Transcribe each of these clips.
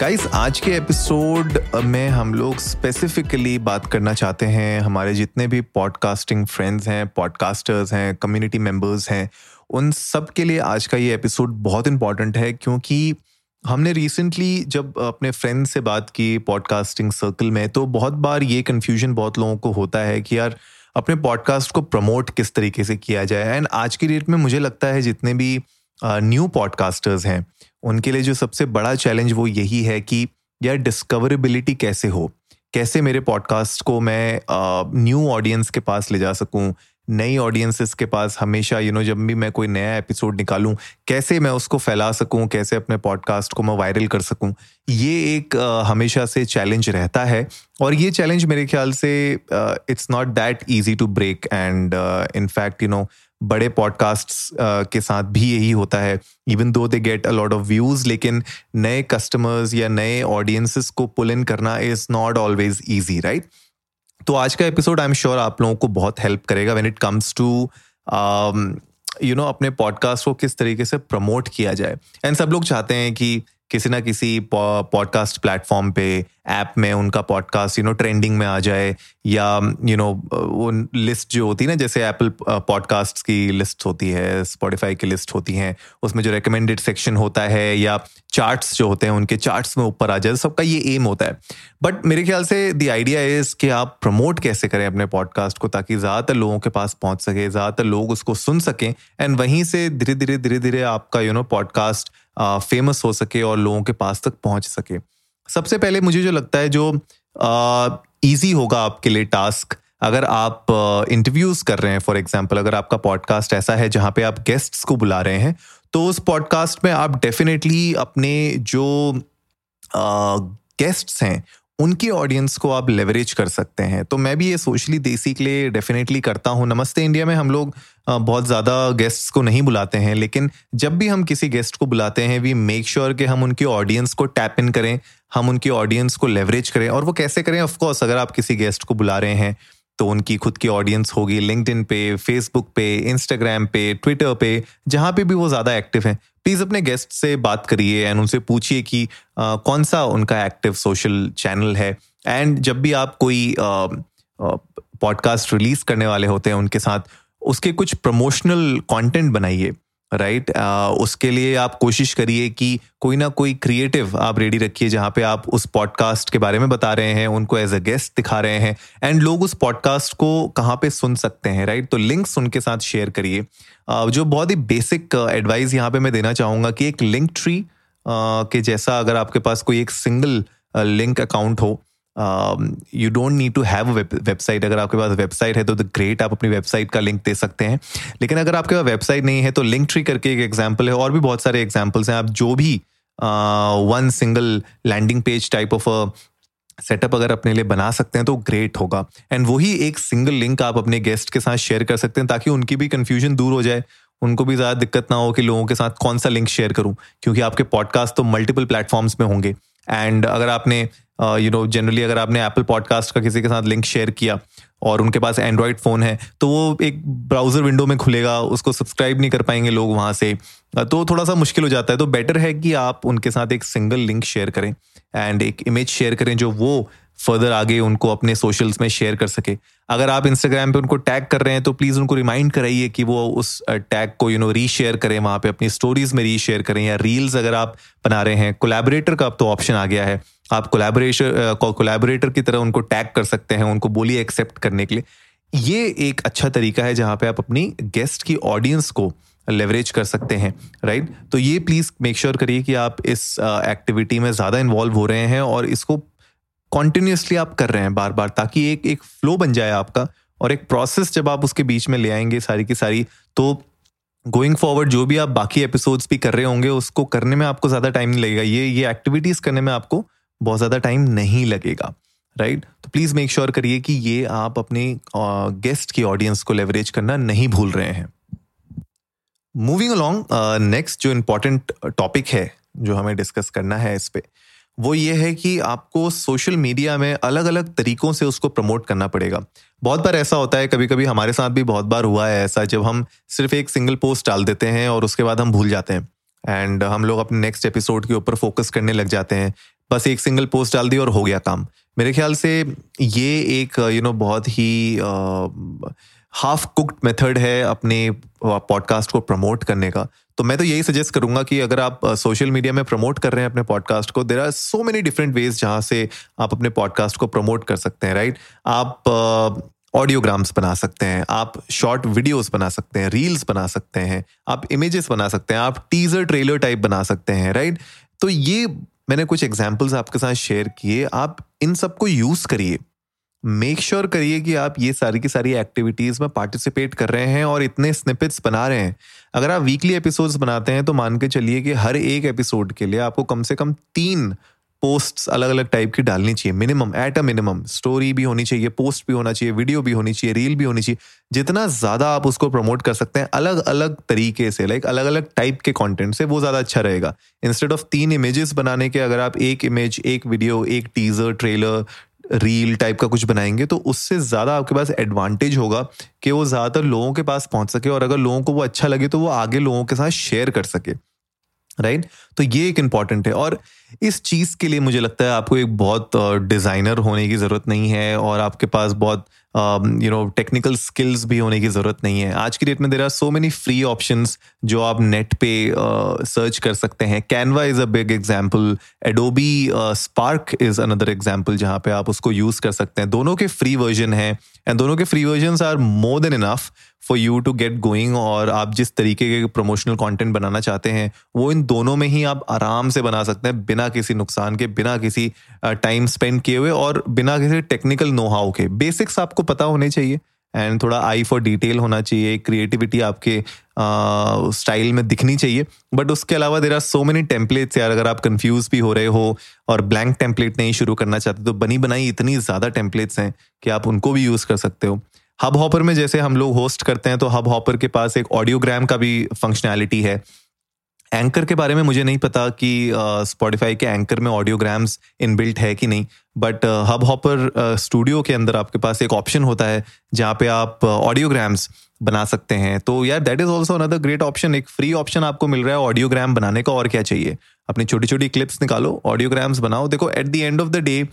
Guys आज के episode में हम लोग स्पेसिफिकली बात करना चाहते हैं। हमारे जितने भी पॉडकास्टिंग फ्रेंड्स हैं पॉडकास्टर्स हैं कम्युनिटी मेंबर्स हैं, उन सब के लिए आज का ये एपिसोड बहुत इंपॉर्टेंट है क्योंकि हमने रिसेंटली जब अपने फ्रेंड से बात की पॉडकास्टिंग सर्कल में तो बहुत बार ये कन्फ्यूज़न बहुत लोगों को होता है कि यार, अपने पॉडकास्ट को प्रमोट किस तरीके से किया जाए। एंड आज की डेट में मुझे लगता है जितने भी न्यू पॉडकास्टर्स हैं उनके लिए जो सबसे बड़ा चैलेंज वो यही है कि यार डिस्कवरेबिलिटी कैसे हो? कैसे मेरे पॉडकास्ट को मैं न्यू ऑडियंस के पास ले जा सकूँ? नई ऑडियंसेस के पास हमेशा यू you नो know, जब भी मैं कोई नया एपिसोड निकालूं कैसे मैं उसको फैला सकूँ? कैसे अपने पॉडकास्ट को मैं वायरल कर सकूँ? ये एक uh, हमेशा से चैलेंज रहता है और ये चैलेंज मेरे ख्याल से it's not that easy to break and in fact you know बड़े पॉडकास्ट्स के साथ भी यही होता है। Even though they get a lot of views लेकिन नए कस्टमर्स या नए ऑडियंसेस को पुल इन करना is not always easy right तो आज का एपिसोड आई एम श्योर आप लोगों को बहुत हेल्प करेगा when it comes to you know अपने पॉडकास्ट को किस तरीके से प्रमोट किया जाए। एंड सब लोग चाहते हैं कि किसी ना किसी पॉडकास्ट प्लेटफॉर्म पे ऐप में उनका पॉडकास्ट यू नो ट्रेंडिंग में आ जाए, या यू नो वो लिस्ट जो होती है ना, जैसे एप्पल पॉडकास्ट की लिस्ट होती है स्पॉटिफाई की लिस्ट होती हैं, उसमें जो रिकमेंडेड सेक्शन होता है, या चार्ट्स जो होते हैं, उनके चार्ट्स में ऊपर आ जाए, सबका ये एम होता है। बट मेरे ख्याल से द आइडिया इज़ कि आप प्रमोट कैसे करें अपने पॉडकास्ट को, ताकि ज़्यादातर लोगों के पास पहुँच सके, ज़्यादातर लोग उसको सुन सकें एंड वहीं से धीरे धीरे धीरे धीरे आपका यू नो पॉडकास्ट फ़ेमस हो सके और लोगों के पास तक पहुँच सके। सबसे पहले मुझे जो लगता है जो ईजी होगा आपके लिए टास्क अगर आप इंटरव्यूज़ कर रहे हैं फॉर एग्ज़ाम्पल अगर आपका पॉडकास्ट ऐसा है जहाँ पे आप गेस्ट्स को बुला रहे हैं तो उस पॉडकास्ट में आप डेफिनेटली अपने जो गेस्ट्स हैं उनकी ऑडियंस को आप लेवरेज कर सकते हैं। तो मैं भी ये सोशली देसी के लिए डेफिनेटली करता हूँ। नमस्ते इंडिया में हम लोग बहुत ज़्यादा गेस्ट्स को नहीं बुलाते हैं, लेकिन जब भी हम किसी गेस्ट को बुलाते हैं वी मेक श्योर कि हम उनकी ऑडियंस को टैप इन करें, हम उनकी ऑडियंस को लेवरेज करें, और वो कैसे करें? ऑफकोर्स अगर आप किसी गेस्ट को बुला रहे हैं तो उनकी खुद की ऑडियंस होगी लिंकड पे फेसबुक पे इंस्टाग्राम पे ट्विटर पे जहाँ पे भी वो ज़्यादा एक्टिव हैं। प्लीज़ अपने गेस्ट से बात करिए एंड उनसे पूछिए कि आ, कौन सा उनका एक्टिव सोशल चैनल है। एंड जब भी आप कोई पॉडकास्ट रिलीज़ करने वाले होते हैं उनके साथ उसके कुछ प्रमोशनल कंटेंट बनाइए। Right right? uh, उसके लिए आप कोशिश करिए कि कोई ना कोई क्रिएटिव आप रेडी रखिए जहाँ पे आप उस पॉडकास्ट के बारे में बता रहे हैं उनको एज अ गेस्ट दिखा रहे हैं एंड लोग उस पॉडकास्ट को कहाँ पे सुन सकते हैं राइट right? तो लिंक्स उनके साथ शेयर करिए uh, जो बहुत ही बेसिक एडवाइस यहाँ पे मैं देना चाहूँगा कि एक लिंक ट्री uh, के जैसा अगर आपके पास कोई एक सिंगल लिंक अकाउंट हो you don't need to have website अगर आपके पास वेबसाइट है तो द ग्रेट आप अपनी वेबसाइट का लिंक दे सकते हैं। लेकिन अगर आपके पास वेबसाइट नहीं है तो लिंक ट्री करके एक एग्ज़ाम्पल है, और भी बहुत सारे एग्जाम्पल्स हैं। आप जो भी one single landing page type of setup अगर अपने लिए बना सकते हैं तो ग्रेट होगा। एंड वही एक सिंगल लिंक आप अपने गेस्ट के साथ शेयर कर सकते हैं, ताकि उनकी भी कन्फ्यूज़न दूर हो जाए। उनको भी ज़्यादा दिक्कत ना हो कि लोगों के साथ कौन सा लिंक शेयर करूँ, क्योंकि आपके पॉडकास्ट तो मल्टीपल प्लेटफॉर्म्स में होंगे। एंड अगर आपने यू नो जनरली अगर आपने एप्पल पॉडकास्ट का किसी के साथ लिंक शेयर किया और उनके पास एंड्रॉयड फ़ोन है तो वो एक ब्राउज़र विंडो में खुलेगा, उसको सब्सक्राइब नहीं कर पाएँगे लोग वहाँ से। तो थोड़ा सा मुश्किल हो जाता है। तो बेटर है कि आप उनके साथ एक सिंगल लिंक शेयर करें एंड एक इमेज शेयर करें जो वो फर्दर आगे उनको अपने सोशल्स में शेयर कर सके। अगर आप इंस्टाग्राम पे उनको टैग कर रहे हैं तो प्लीज़ उनको रिमाइंड कराइए कि वो उस टैग को यू नो रीशेयर करें, वहाँ पे अपनी स्टोरीज में रीशेयर करें, या रील्स अगर आप बना रहे हैं कोलैबोरेटर का अब तो ऑप्शन आ गया है। आप कोलैबोरेशन कोलैबोरेटर की तरह उनको टैग कर सकते हैं, उनको बोलिए एक्सेप्ट करने के लिए। ये एक अच्छा तरीका है जहाँ पे आप अपनी गेस्ट की ऑडियंस को लेवरेज कर सकते हैं राइट तो ये प्लीज़ मेक श्योर करिए कि आप इस एक्टिविटी में ज़्यादा इन्वॉल्व हो रहे हैं और इसको कॉन्टिन्यूसली आप कर रहे हैं बार बार ताकि एक एक फ्लो बन जाए आपका और एक प्रोसेस जब आप उसके बीच में ले आएँगे सारी की सारी तो गोइंग फॉरवर्ड जो भी आप बाकी एपिसोड्स भी कर रहे होंगे, उसको करने में आपको ज़्यादा टाइम नहीं लगेगा ये ये एक्टिविटीज़ करने में आपको बहुत ज़्यादा टाइम नहीं लगेगा राइट right? तो प्लीज़ मेक श्योर करिए कि ये आप अपने गेस्ट की ऑडियंस को लेवरेज करना नहीं भूल रहे हैं मूविंग अलोंग नेक्स्ट जो इम्पोर्टेंट टॉपिक है, जो हमें डिस्कस करना है इस पे वो ये है कि आपको सोशल मीडिया में अलग अलग तरीकों से उसको प्रमोट करना पड़ेगा। बहुत बार ऐसा होता है कभी कभी हमारे साथ भी बहुत बार हुआ है ऐसा जब हम सिर्फ़ एक सिंगल पोस्ट डाल देते हैं और उसके बाद हम भूल जाते हैं। एंड हम लोग अपने नेक्स्ट एपिसोड के ऊपर फोकस करने लग जाते हैं। बस एक सिंगल पोस्ट डाल दी और हो गया काम। मेरे ख्याल से ये एक यू you नो know, बहुत ही हाफ़ कुक्ड मेथड है अपने पॉडकास्ट को प्रमोट करने का। तो मैं तो यही सजेस्ट करूँगा कि अगर आप सोशल मीडिया में प्रमोट कर रहे हैं अपने पॉडकास्ट को there are so many different ways जहाँ से आप अपने पॉडकास्ट को प्रमोट कर सकते हैं राइट आप ऑडियोग्राम्स बना सकते हैं, आप शॉर्ट वीडियोस बना सकते हैं रील्स बना सकते हैं, आप इमेजेस बना सकते हैं, आप टीजर ट्रेलर टाइप बना सकते हैं राइट तो ये मैंने कुछ एग्जाम्पल्स आपके साथ शेयर किए, आप इन सबको यूज़ करिए। मेक श्योर sure करिए कि आप ये सारी की सारी एक्टिविटीज़ में पार्टिसिपेट कर रहे हैं और इतने स्निपेट्स बना रहे हैं। अगर आप वीकली एपिसोड्स बनाते हैं तो मान के चलिए कि हर एक एपिसोड के लिए आपको कम से कम तीन पोस्ट अलग अलग टाइप की डालनी चाहिए। Minimum at a minimum story भी होनी चाहिए पोस्ट भी होना चाहिए वीडियो भी होनी चाहिए रील भी होनी चाहिए। जितना ज़्यादा आप उसको प्रमोट कर सकते हैं अलग अलग तरीके से लाइक अलग अलग टाइप के कंटेंट से, वो ज़्यादा अच्छा रहेगा। इंस्टेड ऑफ़ तीन इमेजेस बनाने के, अगर आप एक इमेज एक वीडियो एक टीजर ट्रेलर रील टाइप का कुछ बनाएँगे तो उससे ज़्यादा आपके पास एडवांटेज होगा कि वो ज़्यादातर लोगों के पास पहुँच सके और अगर लोगों को वो अच्छा लगे तो वो आगे लोगों के साथ शेयर कर सके राइट right? तो ये एक इंपॉर्टेंट है और इस चीज़ के लिए मुझे लगता है आपको एक बहुत डिज़ाइनर होने की ज़रूरत नहीं है और आपके पास बहुत यू नो टेक्निकल स्किल्स भी होने की ज़रूरत नहीं है। आज की डेट में there are so many free options जो आप नेट पे सर्च uh, कर सकते हैं। Canva is a big example Adobe Spark is another example जहाँ पे आप उसको यूज़ कर सकते हैं। दोनों के फ्री वर्जन हैं एंड दोनों के free version are more than enough for you to get going और आप जिस तरीके के प्रमोशनल कॉन्टेंट बनाना चाहते हैं वो इन दोनों में ही आप आराम से बना सकते हैं। बिना किसी नुकसान के, बिना किसी टाइम स्पेंड किए हुए और बिना किसी टेक्निकल नो हाउ के। बेसिक्स आपको पता होने चाहिए एंड थोड़ा आई फॉर डिटेल होना चाहिए क्रिएटिविटी आपके स्टाइल में दिखनी चाहिए। बट उसके अलावा there are so many templates यार, अगर आप कंफ्यूज भी हो रहे हो और ब्लैंक टेम्पलेट नहीं शुरू करना चाहते तो बनी बनाई इतनी ज़्यादा टेम्पलेट्स हैं कि आप उनको भी यूज़ कर सकते हो। हब हॉपर में जैसे हम लोग होस्ट करते हैं तो हब हॉपर के पास एक ऑडियोग्राम का भी फंक्शनैलिटी है। एंकर के बारे में मुझे नहीं पता कि स्पॉटिफाई के एंकर में ऑडियोग्राम्स इनबिल्ट है कि नहीं बट हब हॉपर स्टूडियो के अंदर आपके पास एक ऑप्शन होता है जहाँ पे आप ऑडियोग्राम्स बना सकते हैं। तो यार that is also another great option एक फ्री ऑप्शन आपको मिल रहा है ऑडियोग्राम बनाने का, और क्या चाहिए? अपनी छोटी छोटी क्लिप्स निकालो ऑडियोग्राम्स बनाओ। देखो at the end of the day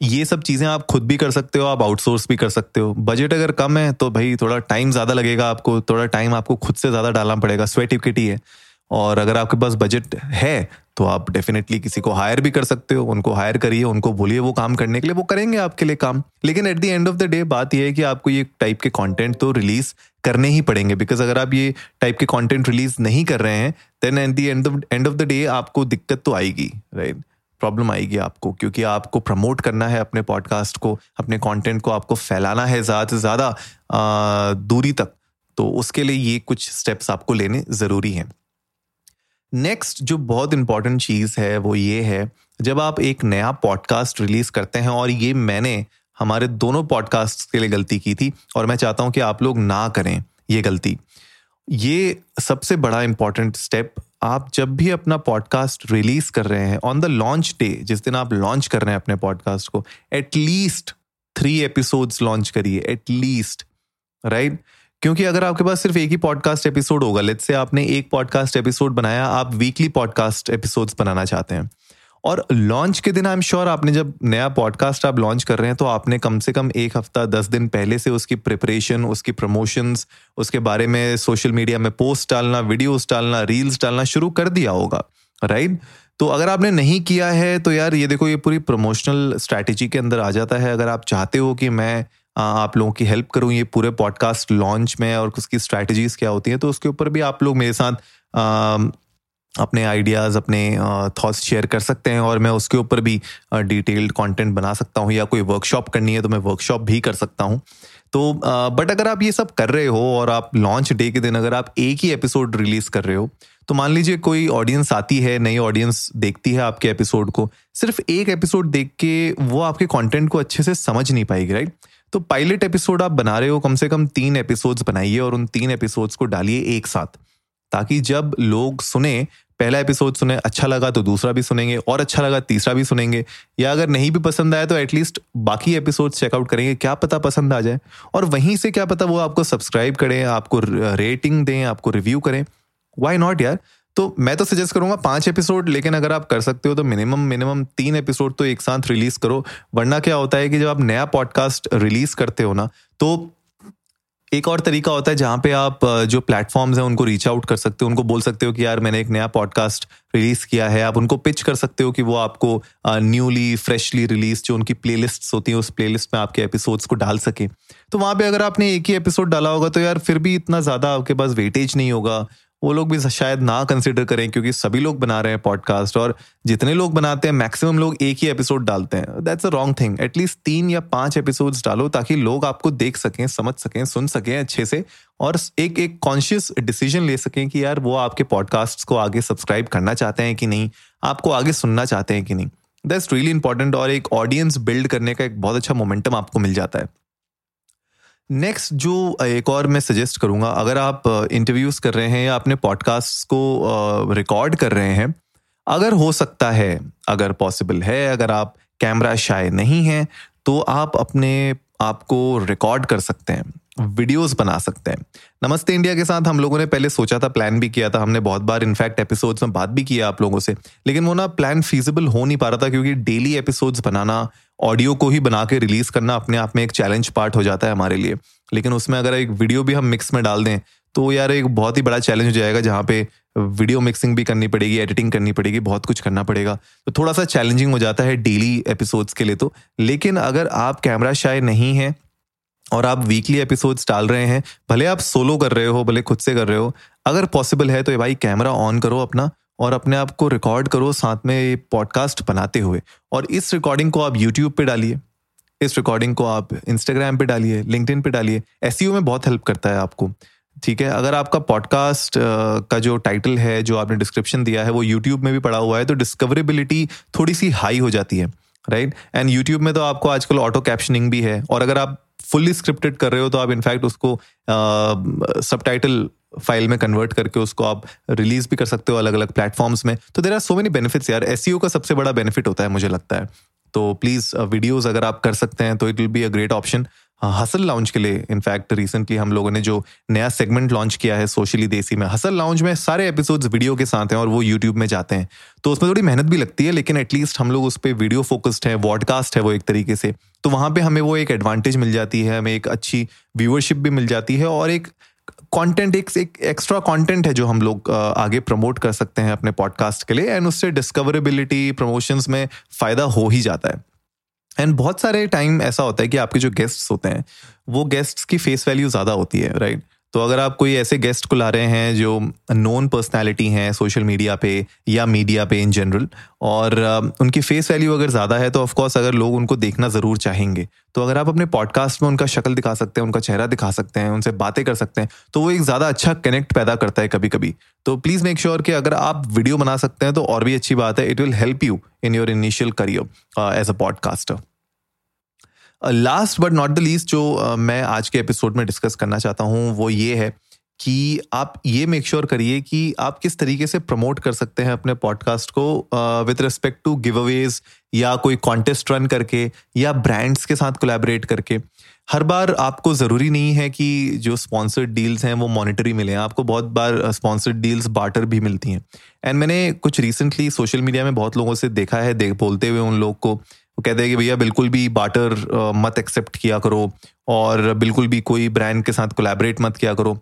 ये सब चीज़ें आप खुद भी कर सकते हो, आप आउटसोर्स भी कर सकते हो। बजट अगर कम है तो भाई थोड़ा टाइम ज़्यादा लगेगा आपको, थोड़ा टाइम आपको खुद से ज़्यादा डालना पड़ेगा। स्वेट है। और अगर आपके पास बजट है तो आप डेफिनेटली किसी को हायर भी कर सकते हो, उनको हायर करिए, उनको बोलिए वो काम करने के लिए, वो करेंगे आपके लिए काम। लेकिन at the end of the day बात यह है कि आपको ये टाइप के कंटेंट तो रिलीज़ करने ही पड़ेंगे बिकॉज़ अगर आप ये टाइप के कंटेंट रिलीज़ नहीं कर रहे हैं then at the end end of the day आपको दिक्कत तो आएगी राइट प्रॉब्लम आएगी आपको, क्योंकि आपको प्रमोट करना है अपने पॉडकास्ट को, अपने कंटेंट को, आपको फैलाना है ज़्यादा से ज़्यादा दूरी तक। तो उसके लिए ये कुछ स्टेप्स आपको लेने ज़रूरी हैं। नेक्स्ट जो बहुत इंपॉर्टेंट चीज़ है, वो ये है, जब आप एक नया पॉडकास्ट रिलीज़ करते हैं, और ये मैंने हमारे दोनों पॉडकास्ट के लिए गलती की थी, और मैं चाहता हूँ कि आप लोग ना करें ये गलती। ये सबसे बड़ा इंपॉर्टेंट स्टेप आप जब भी अपना पॉडकास्ट रिलीज़ कर रहे हैं ऑन द लॉन्च डे जिस दिन आप लॉन्च कर रहे हैं अपने पॉडकास्ट को at least three episodes launch करिए एटलीस्ट राइट क्योंकि अगर आपके पास सिर्फ़ एक ही पॉडकास्ट एपिसोड होगा लेट्स से आपने एक पॉडकास्ट एपिसोड बनाया, आप वीकली पॉडकास्ट एपिसोड्स बनाना चाहते हैं। और लॉन्च के दिन आई एम श्योर आपने जब नया पॉडकास्ट आप लॉन्च कर रहे हैं तो आपने कम से कम एक हफ़्ता, दस दिन पहले से उसकी प्रिपरेशन उसकी प्रमोशंस उसके बारे में सोशल मीडिया में पोस्ट डालना वीडियोस डालना रील्स डालना शुरू कर दिया होगा राइट तो अगर आपने नहीं किया है तो यार ये देखो, ये पूरी प्रमोशनल स्ट्रैटेजी के अंदर आ जाता है। अगर आप चाहते हो कि मैं आप लोगों की हेल्प करूँ, ये पूरे पॉडकास्ट लॉन्च में और उसकी स्ट्रैटेजीज क्या होती हैं तो उसके ऊपर भी आप लोग मेरे साथ अपने आइडियाज़ अपने थॉट्स शेयर कर सकते हैं और मैं उसके ऊपर भी डिटेल्ड कंटेंट बना सकता हूँ या कोई वर्कशॉप करनी है तो मैं वर्कशॉप भी कर सकता हूँ। तो बट अगर आप ये सब कर रहे हो और आप लॉन्च डे के दिन अगर आप एक ही एपिसोड रिलीज़ कर रहे हो तो मान लीजिए कोई ऑडियंस आती है, नई ऑडियंस देखती है आपके एपिसोड को, सिर्फ़ एक एपिसोड देख के वो आपके कंटेंट को अच्छे से समझ नहीं पाएगी राइट तो पायलट एपिसोड आप बना रहे हो, कम से कम तीन एपिसोड्स बनाइए और उन तीन एपिसोड्स को डालिए एक साथ, ताकि जब लोग सुने, पहला एपिसोड सुने अच्छा लगा तो दूसरा भी सुनेंगे और अच्छा लगा तीसरा भी सुनेंगे, या अगर नहीं भी पसंद आया तो एटलीस्ट बाकी एपिसोड चेकआउट करेंगे, क्या पता पसंद आ जाए। और वहीं से क्या पता वो आपको सब्सक्राइब करें, आपको रेटिंग दें, आपको रिव्यू करें। वाई नॉट यार? तो मैं तो सजेस्ट करूँगा पाँच एपिसोड लेकिन अगर आप कर सकते हो तो मिनिमम मिनिमम तीन एपिसोड तो एक साथ रिलीज़ करो। वरना क्या होता है कि जब आप नया पॉडकास्ट रिलीज़ करते हो ना तो एक और तरीका होता है जहाँ पे आप जो प्लेटफॉर्म्स हैं, उनको रीच आउट कर सकते हो, उनको बोल सकते हो कि यार मैंने एक नया पॉडकास्ट रिलीज़ किया है। आप उनको पिच कर सकते हो कि वो आपको न्यूली फ्रेशली रिलीज़ जो उनकी प्लेलिस्ट्स होती हैं, उस प्लेलिस्ट में आपके एपिसोड्स को डाल सके। तो वहाँ पे अगर आपने एक ही एपिसोड डाला होगा तो यार फिर भी इतना ज़्यादा आपके पास वेटेज नहीं होगा वो लोग भी शायद ना कंसिडर करें क्योंकि सभी लोग बना रहे हैं पॉडकास्ट और जितने लोग बनाते हैं मैक्सिमम लोग एक ही एपिसोड डालते हैं। That's a wrong thing at least तीन या पाँच एपिसोड्स डालो ताकि लोग आपको देख सकें, समझ सकें, सुन सकें अच्छे से और एक एक कॉन्शियस डिसीज़न ले सकें कि यार वो आपके पॉडकास्ट को आगे सब्सक्राइब करना चाहते हैं कि नहीं, आपको आगे सुनना चाहते हैं कि नहीं। दैट्स रियली इंपॉर्टेंट और एक ऑडियंस बिल्ड करने का एक बहुत अच्छा मोमेंटम आपको मिल जाता है। नेक्स्ट जो एक और मैं सजेस्ट करूँगा, अगर आप इंटरव्यूज़ कर रहे हैं या अपने पॉडकास्ट को रिकॉर्ड कर रहे हैं, अगर हो सकता है, अगर पॉसिबल है, अगर आप कैमरा शाय नहीं है तो आप अपने आप को रिकॉर्ड कर सकते हैं वीडियोस बना सकते हैं। नमस्ते इंडिया के साथ, हम लोगों ने पहले सोचा था प्लान भी किया था, हमने बहुत बार इनफैक्ट एपिसोड्स में बात भी किया आप लोगों से, लेकिन वो ना प्लान फीजिबल हो नहीं पा रहा था, क्योंकि डेली एपिसोड्स बनाना ऑडियो को ही बना के रिलीज़ करना अपने आप में एक चैलेंज पार्ट हो जाता है हमारे लिए। लेकिन उसमें अगर एक वीडियो भी हम मिक्स में डाल दें तो यार एक बहुत ही बड़ा चैलेंज हो जाएगा जहाँ पे वीडियो मिक्सिंग भी करनी पड़ेगी, एडिटिंग करनी पड़ेगी, बहुत कुछ करना पड़ेगा। तो थोड़ा सा चैलेंजिंग हो जाता है डेली एपिसोड्स के लिए तो। लेकिन अगर आप कैमरा शाय नहीं है और आप वीकली एपिसोड्स डाल रहे हैं, भले आप सोलो कर रहे हो, भले खुद से कर रहे हो, अगर पॉसिबल है तो भाई कैमरा ऑन करो अपना। और अपने आप को रिकॉर्ड करो साथ में पॉडकास्ट बनाते हुए। और इस रिकॉर्डिंग को आप यूट्यूब पे डालिए, इस रिकॉर्डिंग को आप इंस्टाग्राम पे डालिए लिंकड पे डालिए। एस e में बहुत हेल्प करता है आपको, ठीक है? अगर आपका पॉडकास्ट का जो टाइटल है, जो आपने डिस्क्रिप्शन दिया है, वो यूट्यूब में भी पड़ा हुआ है तो डिस्कवरेबिलिटी थोड़ी सी हाई हो जाती है राइट एंड यूट्यूब में तो आपको आजकल ऑटो कैप्शनिंग भी है। और अगर आप फुल्ली स्क्रिप्टेड कर रहे हो तो आप इनफैक्ट उसको सब टाइटल फ़ाइल में कन्वर्ट करके उसको आप रिलीज़ भी कर सकते हो अलग अलग प्लेटफॉर्म्स में। तो there are so many benefits यार। एस e का सबसे बड़ा बेनिफिट होता है, मुझे लगता है। तो प्लीज़ वीडियोज़ अगर आप कर सकते हैं तो it will be a great option Hustle Lounge के लिए इनफैक्ट रिसेंटली हम लोगों ने जो नया सेगमेंट लॉन्च किया है सोशली देसी में हसल लाउंज में सारे एपिसोड्स वीडियो के साथ हैं और वो यूट्यूब में जाते हैं। तो उसमें थोड़ी मेहनत भी लगती है, लेकिन एटलीस्ट हम लोग उस पर वीडियो फोकस्ड है वॉडकास्ट है वो एक तरीके से। तो वहाँ पर हमें वो एक एडवांटेज मिल जाती है, हमें एक अच्छी व्यूअरशिप भी मिल जाती है और एक कंटेंट एक, एक एक्स्ट्रा कंटेंट है जो हम लोग आगे प्रमोट कर सकते हैं अपने पॉडकास्ट के लिए एंड उससे डिस्कवरेबिलिटी प्रमोशंस में फ़ायदा हो ही जाता है। एंड बहुत सारे टाइम ऐसा होता है कि आपके जो गेस्ट्स होते हैं वो गेस्ट्स की फेस वैल्यू ज़्यादा होती है राइट तो अगर आप कोई ऐसे गेस्ट को ला रहे हैं जो नोन पर्सनैलिटी हैं सोशल मीडिया पे या मीडिया पे इन जनरल और उनकी फेस वैल्यू अगर ज़्यादा है तो ऑफकोर्स अगर लोग उनको देखना ज़रूर चाहेंगे। तो अगर आप अपने पॉडकास्ट में उनका शक्ल दिखा सकते हैं, उनका चेहरा दिखा सकते हैं, उनसे बातें कर सकते हैं तो वो एक ज़्यादा अच्छा कनेक्ट पैदा करता है कभी कभी तो प्लीज़ मेक श्योर कि अगर आप वीडियो बना सकते हैं तो और भी अच्छी बात है it will help you in your initial career as a podcaster last but not the least जो मैं आज के एपिसोड में डिस्कस करना चाहता हूँ, वो ये है कि आप ये मेक श्योर करिए कि आप किस तरीके से प्रमोट कर सकते हैं अपने पॉडकास्ट को with respect to give Awez या कोई कॉन्टेस्ट रन करके या ब्रांड्स के साथ कोलैबोरेट करके। हर बार आपको ज़रूरी नहीं है कि जो स्पॉन्सर्ड डील्स हैं वो मॉनिटरी मिले। आपको बहुत बार स्पॉन्सर्ड डील्स बाटर भी मिलती हैं। एंड मैंने कुछ रिसेंटली सोशल मीडिया में बहुत लोगों से देखा है, देख, बोलते हुए उन लोग को वो कहते हैं कि भैया बिल्कुल भी बाटर मत एक्सेप्ट किया करो और बिल्कुल भी कोई ब्रांड के साथ कोलैबोरेट मत किया करो।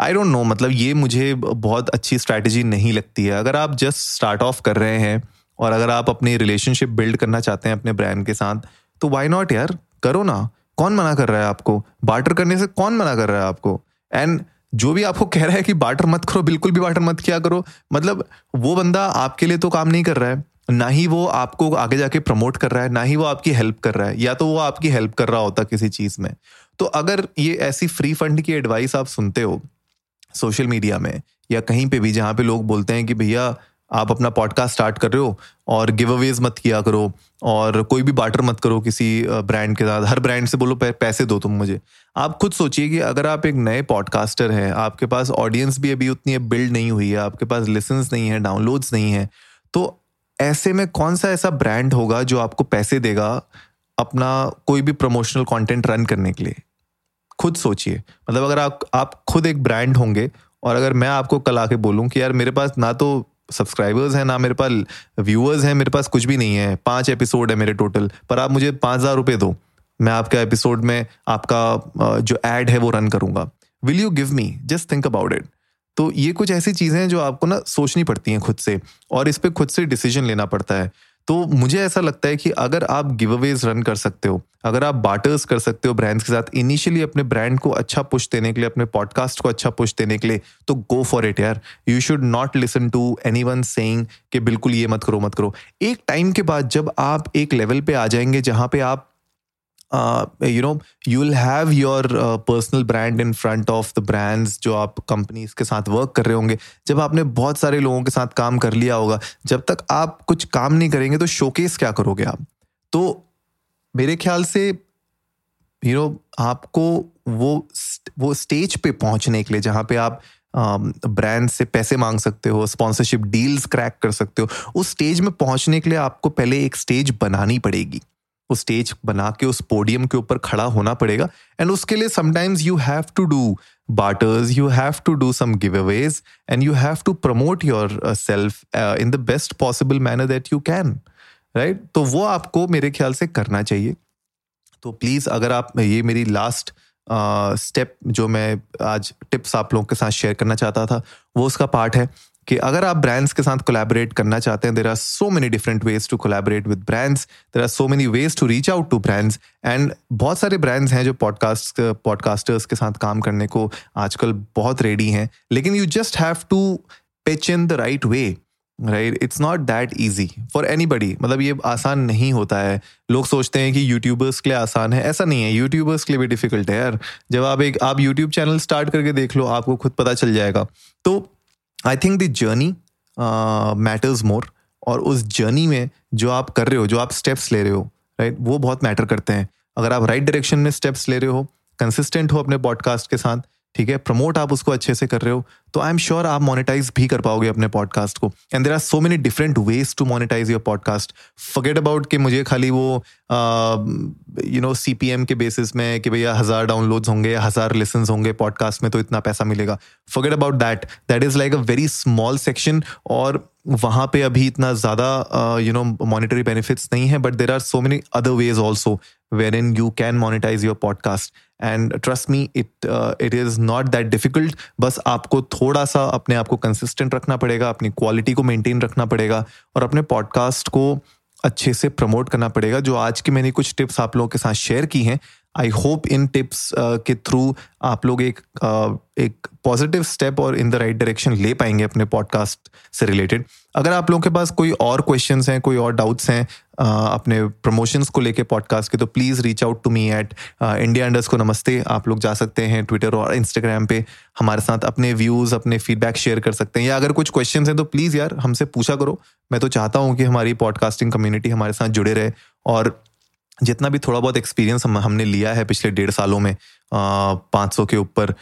आई डोंट नो मतलब ये मुझे बहुत अच्छी स्ट्रैटेजी नहीं लगती है। अगर आप जस्ट स्टार्ट ऑफ़ कर रहे हैं और अगर आप अपनी रिलेशनशिप बिल्ड करना चाहते हैं अपने ब्रांड के साथ तो वाई नॉट यार? करो ना। कौन मना कर रहा है आपको? बाटर करने से कौन मना कर रहा है आपको? एंड जो भी आपको कह रहा है कि बाटर मत करो, बिल्कुल भी बाटर मत किया करो मतलब वो बंदा आपके लिए तो काम नहीं कर रहा है। ना ही वो आपको आगे जाके प्रमोट कर रहा है, ना ही वो आपकी हेल्प कर रहा है, या तो वो आपकी हेल्प कर रहा होता किसी चीज़ में। तो अगर ये ऐसी फ्री फंड की एडवाइस आप सुनते हो सोशल मीडिया में, या कहीं पे भी जहाँ पे लोग बोलते हैं कि भैया, आप अपना पॉडकास्ट स्टार्ट कर रहे हो और गिव अवेज मत किया करो और कोई भी बाटर मत करो किसी ब्रांड के साथ। हर ब्रांड से बोलो पैसे दो तुम मुझे। आप खुद सोचिए कि अगर आप एक नए पॉडकास्टर हैं, आपके पास ऑडियंस भी अभी उतनी बिल्ड नहीं हुई है, आपके पास लिसन्स नहीं है डाउनलोड्स नहीं है तो ऐसे में कौन सा ऐसा ब्रांड होगा जो आपको पैसे देगा अपना कोई भी प्रमोशनल कंटेंट रन करने के लिए? खुद सोचिए। मतलब अगर आप आप खुद एक ब्रांड होंगे और अगर मैं आपको कल आके बोलूँ कि यार मेरे पास ना तो सब्सक्राइबर्स हैं, ना मेरे पास व्यूअर्स हैं, मेरे पास कुछ भी नहीं है। पाँच एपिसोड है मेरे टोटल पर आप मुझे पाँच हज़ार रुपये दो। मैं आपका एपिसोड में आपका जो एड है वो रन करूँगा। Will you give me just think about it तो ये कुछ ऐसी चीज़ें हैं जो आपको ना सोचनी पड़ती हैं खुद से और इस पर खुद से डिसीज़न लेना पड़ता है। तो मुझे ऐसा लगता है कि अगर आप गिव अवेज रन कर सकते हो, अगर आप बार्टर्स कर सकते हो ब्रांड्स के साथ इनिशियली अपने ब्रांड को अच्छा पुश देने के लिए, अपने पॉडकास्ट को अच्छा पुश देने के लिए तो गो फॉर इट यार। You should not listen to any one saying कि बिल्कुल ये मत करो मत करो। एक टाइम के बाद जब आप एक लेवल पे आ जाएँगे जहाँ पे आप you know you will have your personal brand in front of the brands जो आप कंपनीज़ के साथ वर्क कर रहे होंगे। जब आपने बहुत सारे लोगों के साथ काम कर लिया होगा जब तक आप कुछ काम नहीं करेंगे तो शोकेस क्या करोगे आप? तो मेरे ख्याल से यू नो आपको वो वो स्टेज पे पहुँचने के लिए जहाँ पे आप ब्रांड um, से पैसे मांग सकते हो स्पॉन्सरशिप डील्स क्रैक कर सकते हो उस स्टेज में पहुँचने के लिए आपको पहले एक स्टेज बनानी पड़ेगी। वो स्टेज बना के उस पोडियम के ऊपर खड़ा होना पड़ेगा। एंड उसके लिए sometimes you have to do barters you have to do some giveaways and you have to promote yourself uh, in the best possible manner that you can right? तो वो आपको मेरे ख्याल से करना चाहिए। तो प्लीज़ अगर आप ये मेरी लास्ट स्टेप uh, जो मैं आज टिप्स आप लोगों के साथ शेयर करना चाहता था वो उसका पार्ट है। कि अगर आप ब्रांड्स के साथ कोलैबोरेट करना चाहते हैं there are so many different ways to collaborate with brands there are so many ways to reach out to brands and बहुत सारे ब्रांड्स हैं जो पॉडकास्ट पॉडकास्टर्स के साथ काम करने को आजकल बहुत रेडी हैं. लेकिन you just have to pitch in the right way right it's not that easy for anybody मतलब ये आसान नहीं होता है। लोग सोचते हैं कि यूट्यूबर्स के लिए आसान है। ऐसा नहीं है। यूट्यूबर्स के लिए भी डिफ़िकल्ट है यार। जब आप एक, आप यूट्यूब चैनल स्टार्ट करके देख लो, आपको खुद पता चल जाएगा। तो I think the journey matters more और उस जर्नी में जो आप कर रहे हो, जो आप स्टेप्स ले रहे हो राइट right? वो बहुत मैटर करते हैं अगर आप राइट right डायरेक्शन में स्टेप्स ले रहे हो कंसिस्टेंट हो अपने पॉडकास्ट के साथ ठीक है? प्रमोट आप उसको अच्छे से कर रहे हो तो आई एम श्योर आप मोनेटाइज भी कर पाओगे अपने पॉडकास्ट को। And there are so many different ways to monetize your podcast forget about कि मुझे खाली वो you know C P M के बेसिस में कि भैया हज़ार डाउनलोड्स होंगे हज़ार लेसन होंगे पॉडकास्ट में तो इतना पैसा मिलेगा। Forget about that that is like a very small section और वहाँ पे अभी इतना ज़्यादा यू नो मॉनिटरी बेनिफिट्स नहीं है but there are so many other ways also where you can monetize your podcast. And trust me it it is not that difficult बस आपको थोड़ा सा अपने आप को कंसिस्टेंट रखना पड़ेगा, अपनी क्वालिटी को मेंटेन रखना पड़ेगा और अपने पॉडकास्ट को अच्छे से प्रमोट करना पड़ेगा, जो आज की मैंने कुछ टिप्स आप लोगों के साथ शेयर की हैं। आई होप इन टिप्स के थ्रू आप लोग एक uh, एक पॉजिटिव स्टेप और इन द राइट डायरेक्शन ले पाएँगे अपने पॉडकास्ट से रिलेटेड अगर आप लोगों के पास कोई और क्वेश्चन हैं कोई और डाउट्स हैं uh, अपने प्रमोशंस को लेके पॉडकास्ट के तो please reach out to me at India unders को नमस्ते आप लोग जा सकते हैं ट्विटर और इंस्टाग्राम पे. हमारे साथ अपने व्यूज़ अपने फीडबैक शेयर कर सकते हैं. या अगर कुछ क्वेश्चन हैं तो प्लीज़ यार हमसे पूछा करो. मैं तो चाहता हूँ कि हमारी पॉडकास्टिंग कम्युनिटी हमारे साथ जुड़े रहे और जितना भी थोड़ा बहुत एक्सपीरियंस हम, हमने लिया है पिछले डेढ़ सालों में पाँच सौ के ऊपर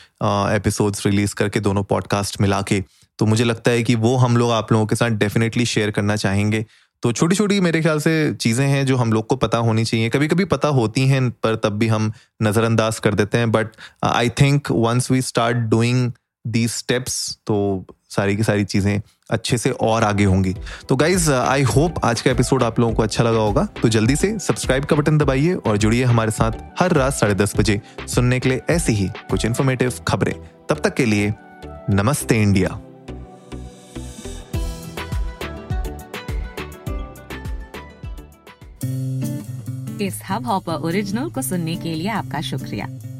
एपिसोड्स रिलीज़ करके दोनों पॉडकास्ट मिला के तो मुझे लगता है कि वो हम लोग आप लोगों के साथ डेफिनेटली शेयर करना चाहेंगे। तो छोटी छोटी मेरे ख्याल से चीज़ें हैं जो हम लोग को पता होनी चाहिए। कभी कभी पता होती हैं, पर तब भी हम नज़रअंदाज कर देते हैं। But I think once we start doing the steps तो सारी की सारी चीज़ें अच्छे से और आगे होंगी। तो गाइज़ आई होप आज का एपिसोड आप लोगों को अच्छा लगा होगा। तो जल्दी से सब्सक्राइब का बटन दबाइए और जुड़िए हमारे साथ हर रात साढ़े दस बजे सुनने के लिए ऐसी ही कुछ इन्फॉर्मेटिव खबरें। तब तक के लिए नमस्ते इंडिया। इस हब हॉपर ओरिजिनल को सुनने के लिए आपका शुक्रिया।